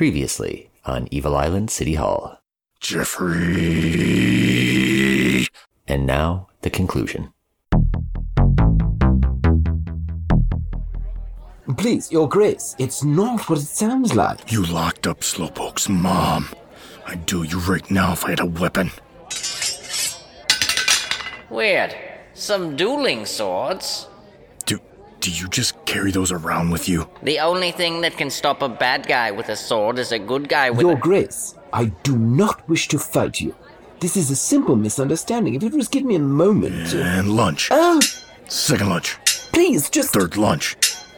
Previously on Evil Island City Hall. Jeffrey. And now, the conclusion. Please, Your Grace, it's not what it sounds like. You locked up Slowpoke's mom. I'd do you right now if I had a weapon. Weird. Some dueling swords. Do, do you just carry those around with you? The only thing that can stop a bad guy with a sword is a good guy with Your a. Grace, I do not wish to fight you. This is a simple misunderstanding. If you just give me a moment to. And lunch. Oh, Second lunch. please, just. Third lunch.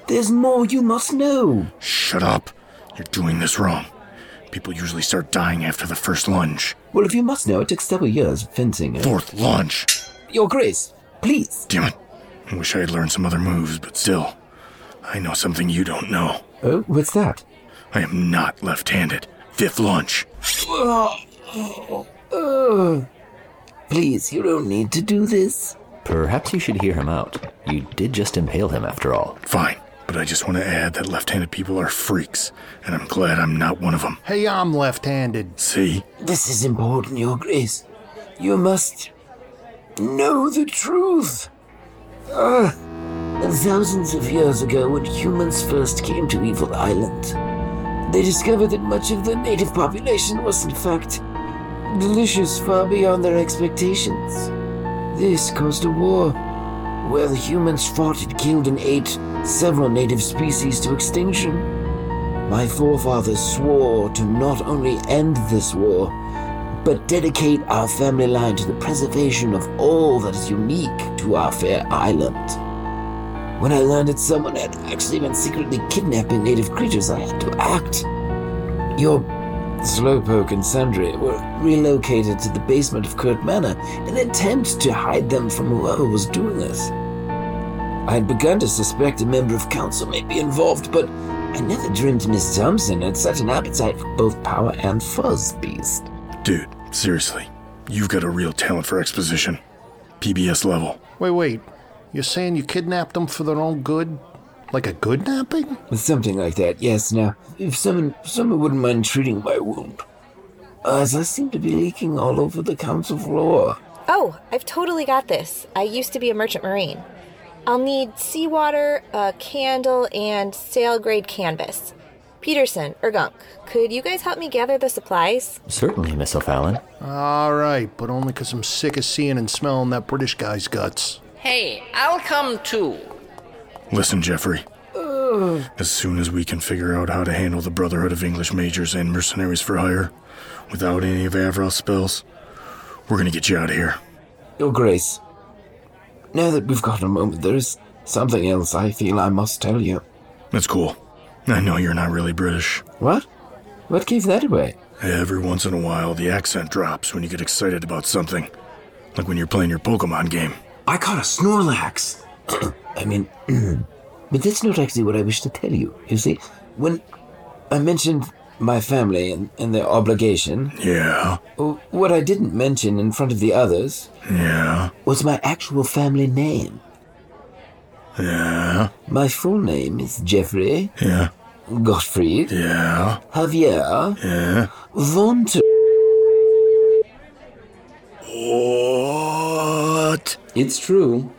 There's more you must know. Shut up. You're doing this wrong. People usually start dying after the first lunge. Well, if you must know, it took several years of fencing. uh, Fourth lunge. Your Grace, please. Damn it. I wish I had learned some other moves, but still. I know something you don't know. Oh, what's that? I am not left handed. Fifth lunge. Oh. Please, you don't need to do this. Perhaps you should hear him out. You did just impale him after all. Fine. But I just want to add that left handed people are freaks, and I'm glad I'm not one of them. Hey, I'm left handed. See? This is important, Your Grace. You must know the truth. Ah, thousands of years ago, when humans first came to Evil Island, they discovered that much of the native population was, in fact, delicious far beyond their expectations. This caused a war where the humans fought and killed and ate several native species to extinction. My forefathers swore to not only end this war, but dedicate our family line to the preservation of all that is unique to our fair island. When I learned that someone had actually been secretly kidnapping native creatures, I had to act. Your Slowpoke and Sundry were relocated to the basement of Kurt Manor in an attempt to hide them from whoever was doing this. I had begun to suspect a member of council may be involved, but I never dreamed Miss Thompson had such an appetite for both power and fuzz beast. Dude, seriously. You've got a real talent for exposition. PBS level. Wait, wait. You're saying you kidnapped them for their own good? Like a good napping? Something like that, yes. Now, if someone someone wouldn't mind treating my wound. As I seem to be leaking all over the council floor. Oh, I've totally got this. I used to be a merchant marine. I'll need seawater, a candle, and sail grade canvas. Peterson, Urgunk, could you guys help me gather the supplies? Certainly, Miss O'Fallon. All right, but only 'cause I'm sick of seeing and smelling that British guy's guts. Hey, I'll come too. Listen, Jeffrey. As soon as we can figure out how to handle the Brotherhood of English Majors and Mercenaries for Hire without any of Avril's spells, we're gonna get you out of here. Your Grace, now that we've got a moment, there is something else I feel I must tell you. That's cool. I know you're not really British. What? What gave that away? Every once in a while, the accent drops when you get excited about something. Like when you're playing your Pokemon game. I caught a Snorlax. I mean, but that's not actually what I wish to tell you. You see, when I mentioned my family and, and their obligation, Yeah, uh, what I didn't mention in front of the others yeah, was my actual family name. Yeah, My full name is Jeffrey yeah, Gottfried yeah, Javier yeah. von T- What? It's true.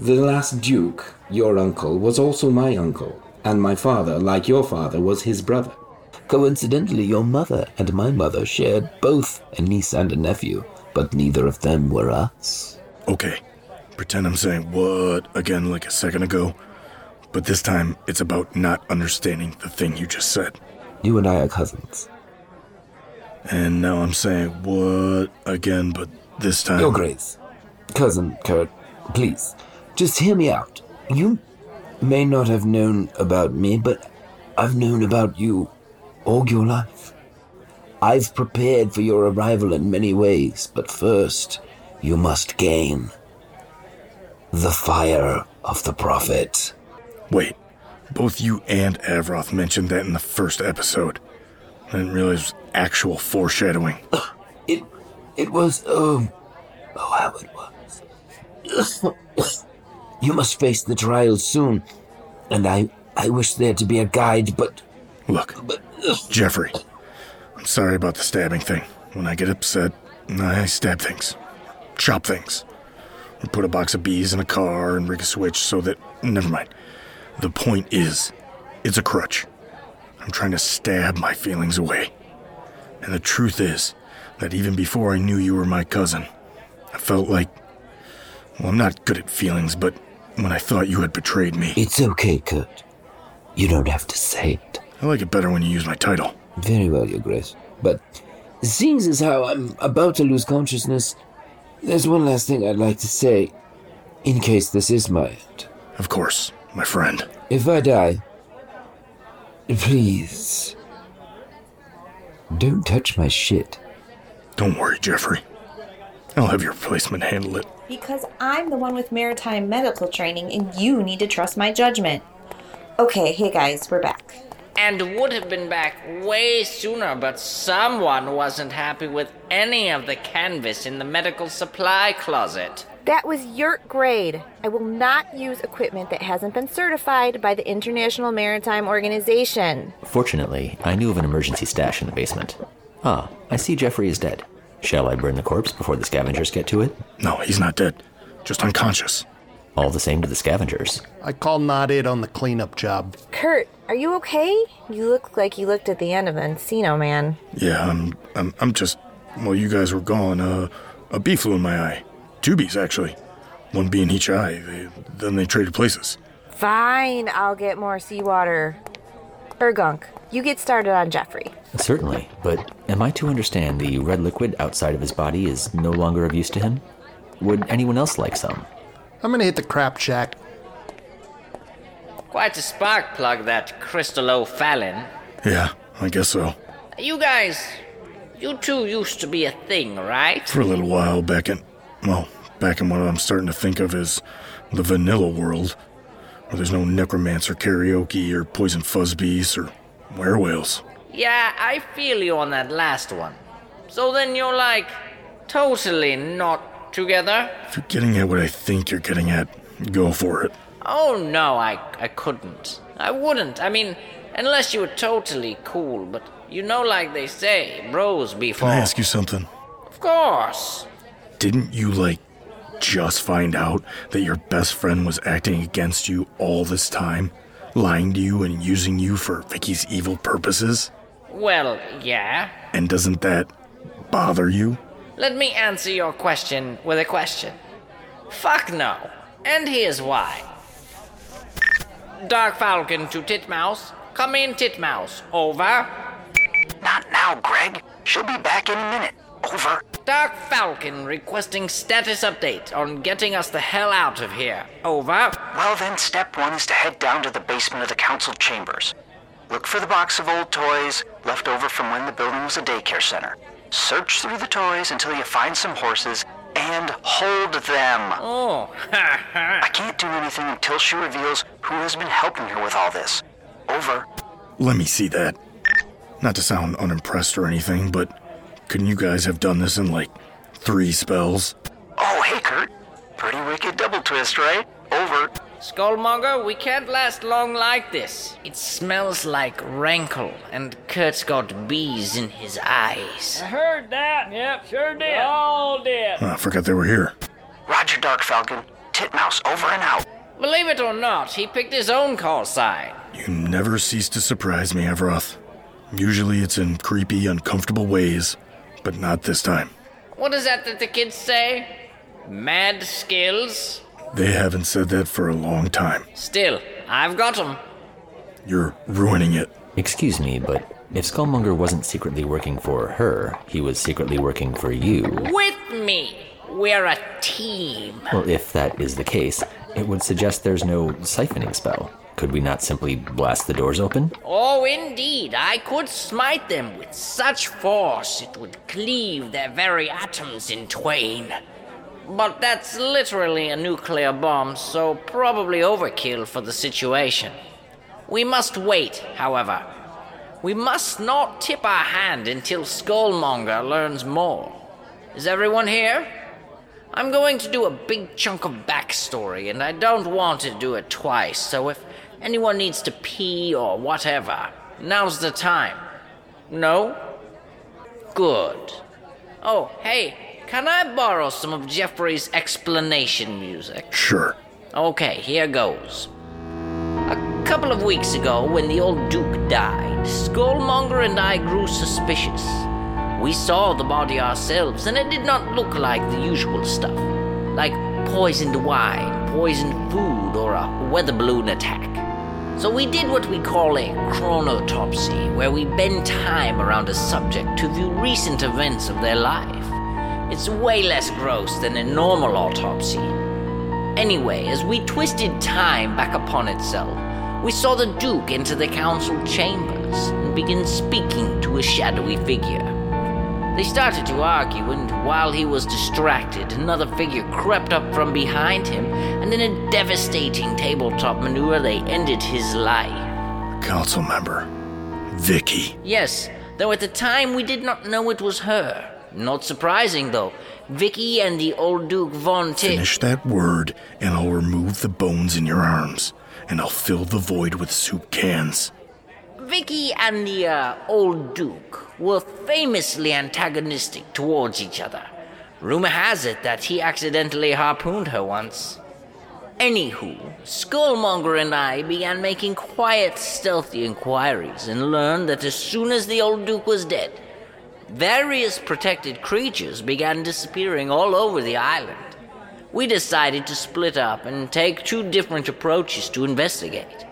The last Duke, your uncle, was also my uncle, and my father, like your father, was his brother. Coincidentally, your mother and my mother shared both a niece and a nephew, but neither of them were us. Okay, pretend I'm saying what again like a second ago, but this time it's about not understanding the thing you just said. You and I are cousins. And now I'm saying what again, but this time. Your Grace, cousin Kurt, please, just hear me out. You may not have known about me, but I've known about you all your life. I've prepared for your arrival in many ways, but first, you must gain the fire of the prophet. Wait, both you and Avroth mentioned that in the first episode. I didn't realize it was actual foreshadowing. It, it was, um, oh, how it was. you must face the trials soon, and I, I wish there to be a guide, but, Look, but, Jeffrey, I'm sorry about the stabbing thing. When I get upset, I stab things, chop things, or put a box of bees in a car and rig a switch so that. Never mind. The point is, it's a crutch. I'm trying to stab my feelings away. And the truth is that even before I knew you were my cousin, I felt like. Well, I'm not good at feelings, but when I thought you had betrayed me, It's okay, Kurt. You don't have to say it. I like it better when you use my title. Very well, Your Grace. But seeing as how I'm about to lose consciousness, there's one last thing I'd like to say, in case this is my end. Of course, my friend. If I die, please don't touch my shit. Don't worry, Jeffrey. I'll have your replacement handle it. Because I'm the one with maritime medical training and you need to trust my judgment. Okay, hey guys, we're back. And would have been back way sooner, but someone wasn't happy with any of the canvas in the medical supply closet. That was yurt grade. I will not use equipment that hasn't been certified by the International Maritime Organization. Fortunately, I knew of an emergency stash in the basement. Ah, I see Jeffrey is dead. Shall I burn the corpse before the scavengers get to it? No, he's not dead. Just unconscious. All the same to the scavengers. I call not it on the cleanup job. Kurt, are you okay? You look like you looked at the end of Encino Man. Yeah, I'm, I'm, I'm just. Well, you guys were gone, uh, a bee flew in my eye. Two bees, actually. One bee in each eye. They, then they traded places. Fine, I'll get more seawater. Urgunk, you get started on Jeffrey. Certainly, but am I to understand the red liquid outside of his body is no longer of use to him? Would anyone else like some? I'm gonna hit the crap shack. Quite a spark plug, that Crystal O'Fallon. Yeah, I guess so. You guys, you two used to be a thing, right? For a little while back in. Well, back in what I'm starting to think of as the vanilla world, where there's no necromancer karaoke or poison fuzzbees or werewolves. Yeah, I feel you on that last one. So then you're like, totally not together? If you're getting at what I think you're getting at, go for it. Oh no, I, I couldn't. I wouldn't. I mean, unless you were totally cool, but you know, like they say, bros before. Can I ask you something? Of course. Didn't you, like, just find out that your best friend was acting against you all this time? Lying to you and using you for Vicky's evil purposes? Well, yeah. And doesn't that bother you? Let me answer your question with a question. Fuck no. And here's why. Dark Falcon to Titmouse. Come in, Titmouse. Over. Not now, Greg. She'll be back in a minute. Over. Dark Falcon requesting status update on getting us the hell out of here. Over. Well, then, step one is to head down to the basement of the council chambers. Look for the box of old toys left over from when the building was a daycare center. Search through the toys until you find some horses and hold them. Oh, ha ha. I can't do anything until she reveals who has been helping her with all this. Over. Let me see that. Not to sound unimpressed or anything, but couldn't you guys have done this in like three spells? Oh, hey, Kurt. Pretty wicked double twist, right? Over. Skullmonger, we can't last long like this. It smells like rankle, and Kurt's got bees in his eyes. I heard that. Yep, sure did. All did. Oh, I forgot they were here. Roger, Dark Falcon. Titmouse, over and out. Believe it or not, he picked his own call sign. You never cease to surprise me, Avroth. Usually it's in creepy, uncomfortable ways, but not this time. What is that that the kids say? Mad skills? They haven't said that for a long time. Still, I've got them. You're ruining it. Excuse me, but if Skullmonger wasn't secretly working for her, he was secretly working for you. With me. We're a team. Well, if that is the case, it would suggest there's no siphoning spell. Could we not simply blast the doors open? Oh, indeed, I could smite them with such force it would cleave their very atoms in twain. But that's literally a nuclear bomb, so probably overkill for the situation. We must wait, however. We must not tip our hand until Skullmonger learns more. Is everyone here? I'm going to do a big chunk of backstory, and I don't want to do it twice, so if anyone needs to pee or whatever, now's the time. No? Good. Oh, hey, can I borrow some of Jeffrey's explanation music? Sure. Okay, here goes. A couple of weeks ago, when the old Duke died, Skullmonger and I grew suspicious. We saw the body ourselves, and it did not look like the usual stuff. Like poisoned wine, poisoned food, or a weather balloon attack. So we did what we call a chronotopsy, where we bend time around a subject to view recent events of their life. It's way less gross than a normal autopsy. Anyway, as we twisted time back upon itself, we saw the Duke enter the council chambers and begin speaking to a shadowy figure. They started to argue, and while he was distracted, another figure crept up from behind him, and in a devastating tabletop maneuver, they ended his life. Council member. Vicky. Yes, though at the time we did not know it was her. Not surprising, though. Vicky and the old Duke Von Tick. Finish that word, and I'll remove the bones in your arms, and I'll fill the void with soup cans. Vicky and the uh, old Duke were famously antagonistic towards each other. Rumor has it that he accidentally harpooned her once. Anywho, Skullmonger and I began making quiet, stealthy inquiries and learned that as soon as the old Duke was dead, various protected creatures began disappearing all over the island. We decided to split up and take two different approaches to investigate.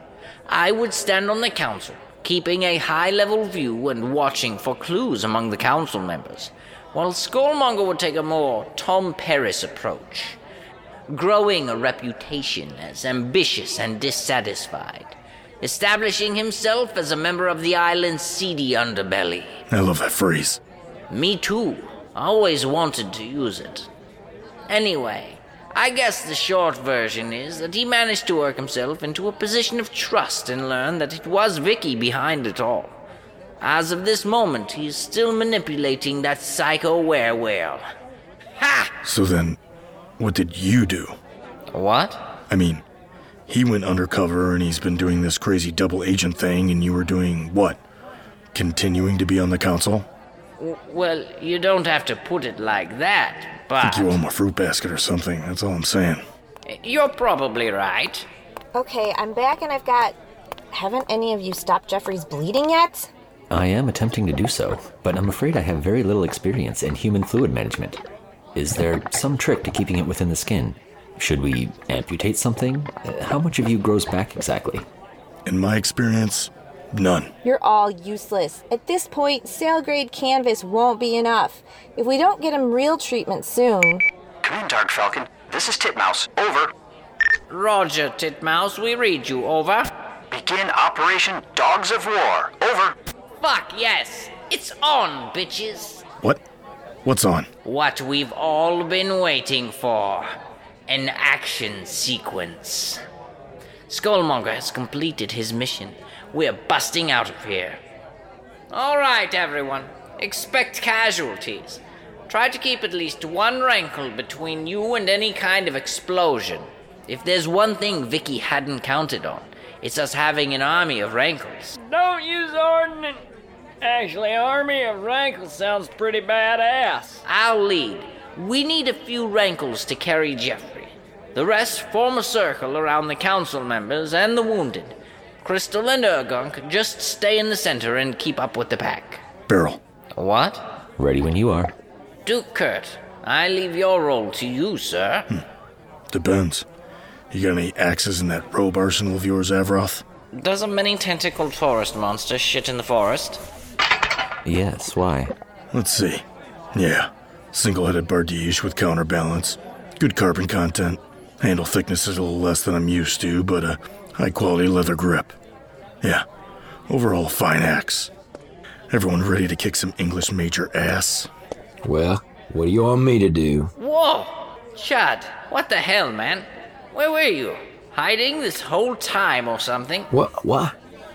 I would stand on the council, keeping a high level view and watching for clues among the council members, while Skullmonger would take a more Tom Paris approach, growing a reputation as ambitious and dissatisfied, establishing himself as a member of the island's seedy underbelly. I love that phrase. Me too. I always wanted to use it. Anyway, I guess the short version is that he managed to work himself into a position of trust and learn that it was Vicky behind it all. As of this moment, he is still manipulating that psycho werewhale. Ha! So then, what did you do? What? I mean, he went undercover and he's been doing this crazy double agent thing, and you were doing what? Continuing to be on the council? W- well, you don't have to put it like that, I but think you owe him a fruit basket or something. That's all I'm saying. you're probably right. Okay, I'm back and I've got. Haven't any of you stopped Jeffrey's bleeding yet? I am attempting to do so, but I'm afraid I have very little experience in human fluid management. Is there some trick to keeping it within the skin? Should we amputate something? How much of you grows back exactly? In my experience, none. You're all useless. At this point, sail grade canvas won't be enough. If we don't get him real treatment soon. Come in, Dark Falcon. This is Titmouse. Over. Roger, Titmouse, we read you. Over. Begin Operation Dogs of War. Over. Fuck yes! It's on, bitches! What? What's on? What we've all been waiting for an action sequence. Skullmonger has completed his mission. We're busting out of here. All right, everyone. Expect casualties. Try to keep at least one rankle between you and any kind of explosion. If there's one thing Vicky hadn't counted on, it's us having an army of rankles. Don't use ordnance. Actually, Army of rankles sounds pretty badass. I'll lead. We need a few rankles to carry Jeffrey. The rest form a circle around the council members and the wounded. Crystal and just stay in the center and keep up with the pack. Beryl. What? Ready when you are. Duke Kurt, I leave your role to you, sir. Hmm. Depends. You got any axes in that robe arsenal of yours, Avroth? Does a many tentacled forest monster shit in the forest? Yes, why? Let's see. Yeah. Single headed bardiche with counterbalance. Good carbon content. Handle thickness is a little less than I'm used to, but a high quality leather grip. Yeah. Overall, fine axe. Everyone ready to kick some English major ass? Well, what do you want me to do? Whoa! Chad, what the hell, man? Where were you? Hiding this whole time or something? What? Why?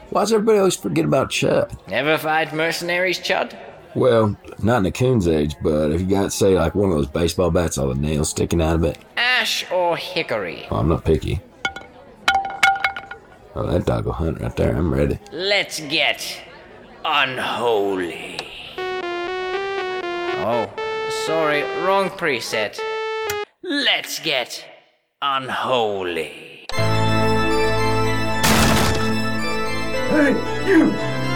Why does everybody always forget about Chud? Never fight mercenaries, Chud? Well, not in the coon's age, but if you got, say, like one of those baseball bats, all the nails sticking out of it. Ash or hickory? Oh, I'm not picky. Oh, that dog will hunt right there. I'm ready. Let's get unholy. Oh, sorry, wrong preset. Let's get unholy. Hey, you!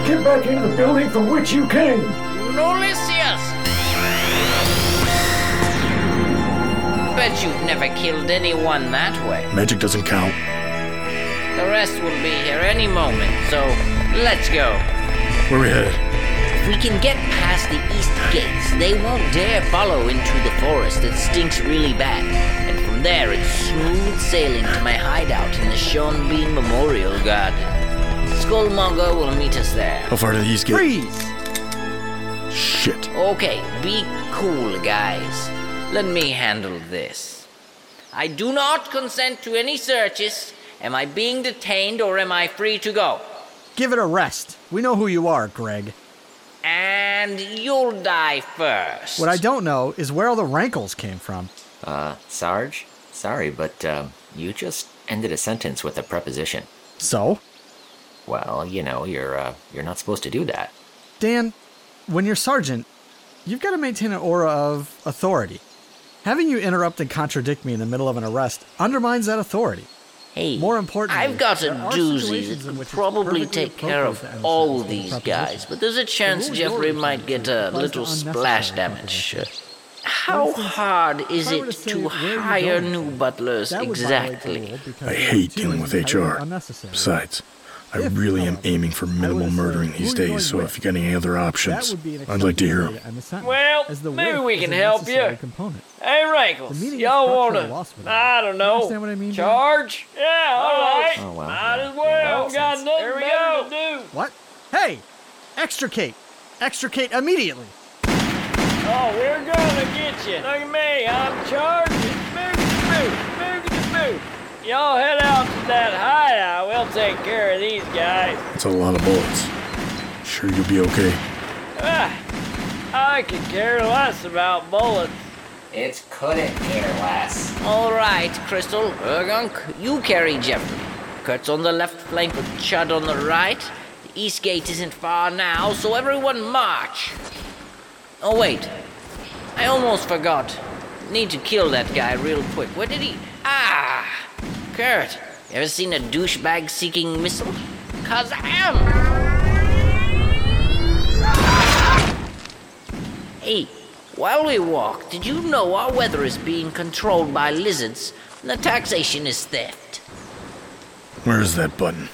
Get back into the building from which you came! Nolisius! Bet you've never killed anyone that way. Magic doesn't count. The rest will be here any moment, so let's go. Where we headed? If we can get past the east gates, they won't dare follow into the forest that stinks really bad. And from there, it's smooth sailing to my hideout in the Sean Bean Memorial Garden. Skullmonger will meet us there. How far to the east gate? Freeze! Shit. Okay, be cool, guys. Let me handle this. I do not consent to any searches. Am I being detained or am I free to go? Give it a rest. We know who you are, Greg. And you'll die first. What I don't know is where all the rankles came from. Uh, Sarge? Sorry, but, uh, you just ended a sentence with a preposition. So? Well, you know, you're, uh, you're not supposed to do that. Dan, when you're sergeant, you've got to maintain an aura of authority. Having you interrupt and contradict me in the middle of an arrest undermines that authority. Hey, More importantly, I've got a there are doozy that could probably take care of all these guys, but there's a chance rule Jeffrey might get a little splash damage. How hard is if I were it to say to where you're hire new butlers That would violate the exactly? I hate dealing with HR. Besides, I If, really am however, aiming for minimal I were to say, murdering these are you going days, so with? if you got any other options, would be an I'd like to hear acceptable 'em. way end the sentence, Well, the maybe we can help you. Component. Hey, Rankles, The meaning y'all want structure are to, I don't know, understand what I mean, charge? Yeah, all oh, right. Oh, wow. Might as Yeah, well. Got nothing There we better go. to do. What? Hey! Extricate! Extricate immediately! Oh, we're gonna get you. Look at me, I'm charging. Y'all head out to that hideout. We'll take care of these guys. It's a lot of bullets. Sure you'll be okay? Ah, I could care less about bullets. It couldn't care less. All right, Crystal, Urgunk, you carry Jeffrey. Kurt's on the left flank with Chud on the right. The east gate isn't far now, so everyone march. Oh, wait. I almost forgot. Need to kill that guy real quick. Where did he. Ah! Kurt, ever seen a douchebag seeking missile? Cause I am! Hey, while we walk, did you know our weather is being controlled by lizards and the taxation is theft? Where is that button?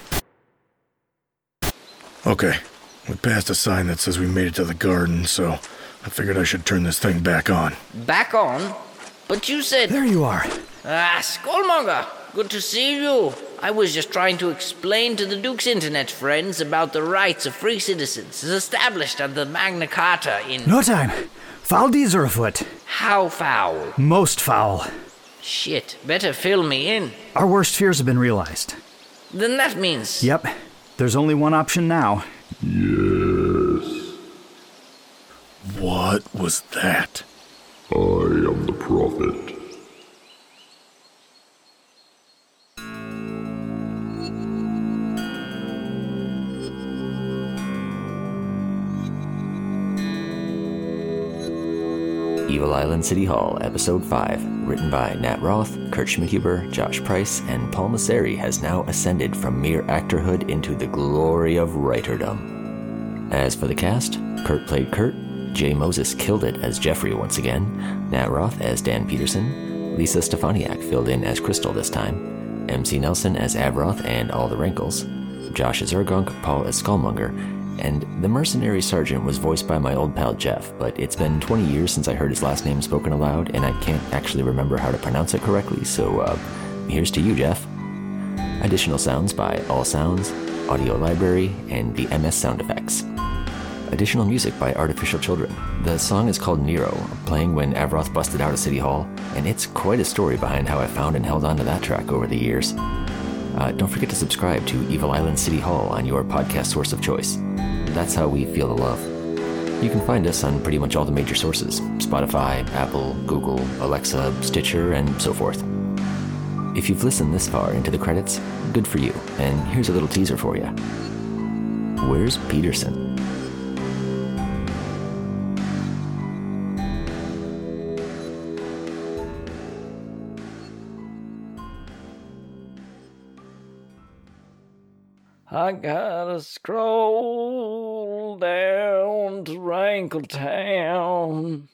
Okay, we passed a sign that says we made it to the garden, so I figured I should turn this thing back on. Back on? But you said. There you are. Ah, Skullmonger! Good to see you. I was just trying to explain to the Duke's internet friends about the rights of free citizens as established under the Magna Carta in. No time. Foul deeds are afoot. How foul? Most foul. Shit, better fill me in. Our worst fears have been realized. Then that means. Yep. There's only one option now. Yes. What was that? I am the prophet. Evil Island City Hall, Episode 5, written by Nat Roth, Kurt Schmickhuber, Josh Price, and Paul Masseri, has now ascended from mere actorhood into the glory of writerdom. As for the cast, Kurt played Kurt, Jay Moses killed it as Jeffrey once again, Nat Roth as Dan Peterson, Lisa Stefaniak filled in as Crystal this time, MC Nelson as Avroth and all the wrinkles, Josh as Urgunk, Paul as Skullmonger, and the mercenary sergeant was voiced by my old pal Jeff, but it's been 20 years since I heard his last name spoken aloud, and I can't actually remember how to pronounce it correctly, so uh, here's to you, Jeff. Additional sounds by All Sounds, Audio Library, and the MS Sound Effects. Additional music by Artificial Children. The song is called Nero, playing when Avroth busted out of City Hall, and it's quite a story behind how I found and held on to that track over the years. Uh, don't forget to subscribe to Evil Island City Hall on your podcast source of choice. That's how we feel the love. You can find us on pretty much all the major sources Spotify, Apple, Google, Alexa, Stitcher, and so forth. If you've listened this far into the credits, good for you, and here's a little teaser for you. Where's Peterson? I gotta scroll down to Wrinkle Town.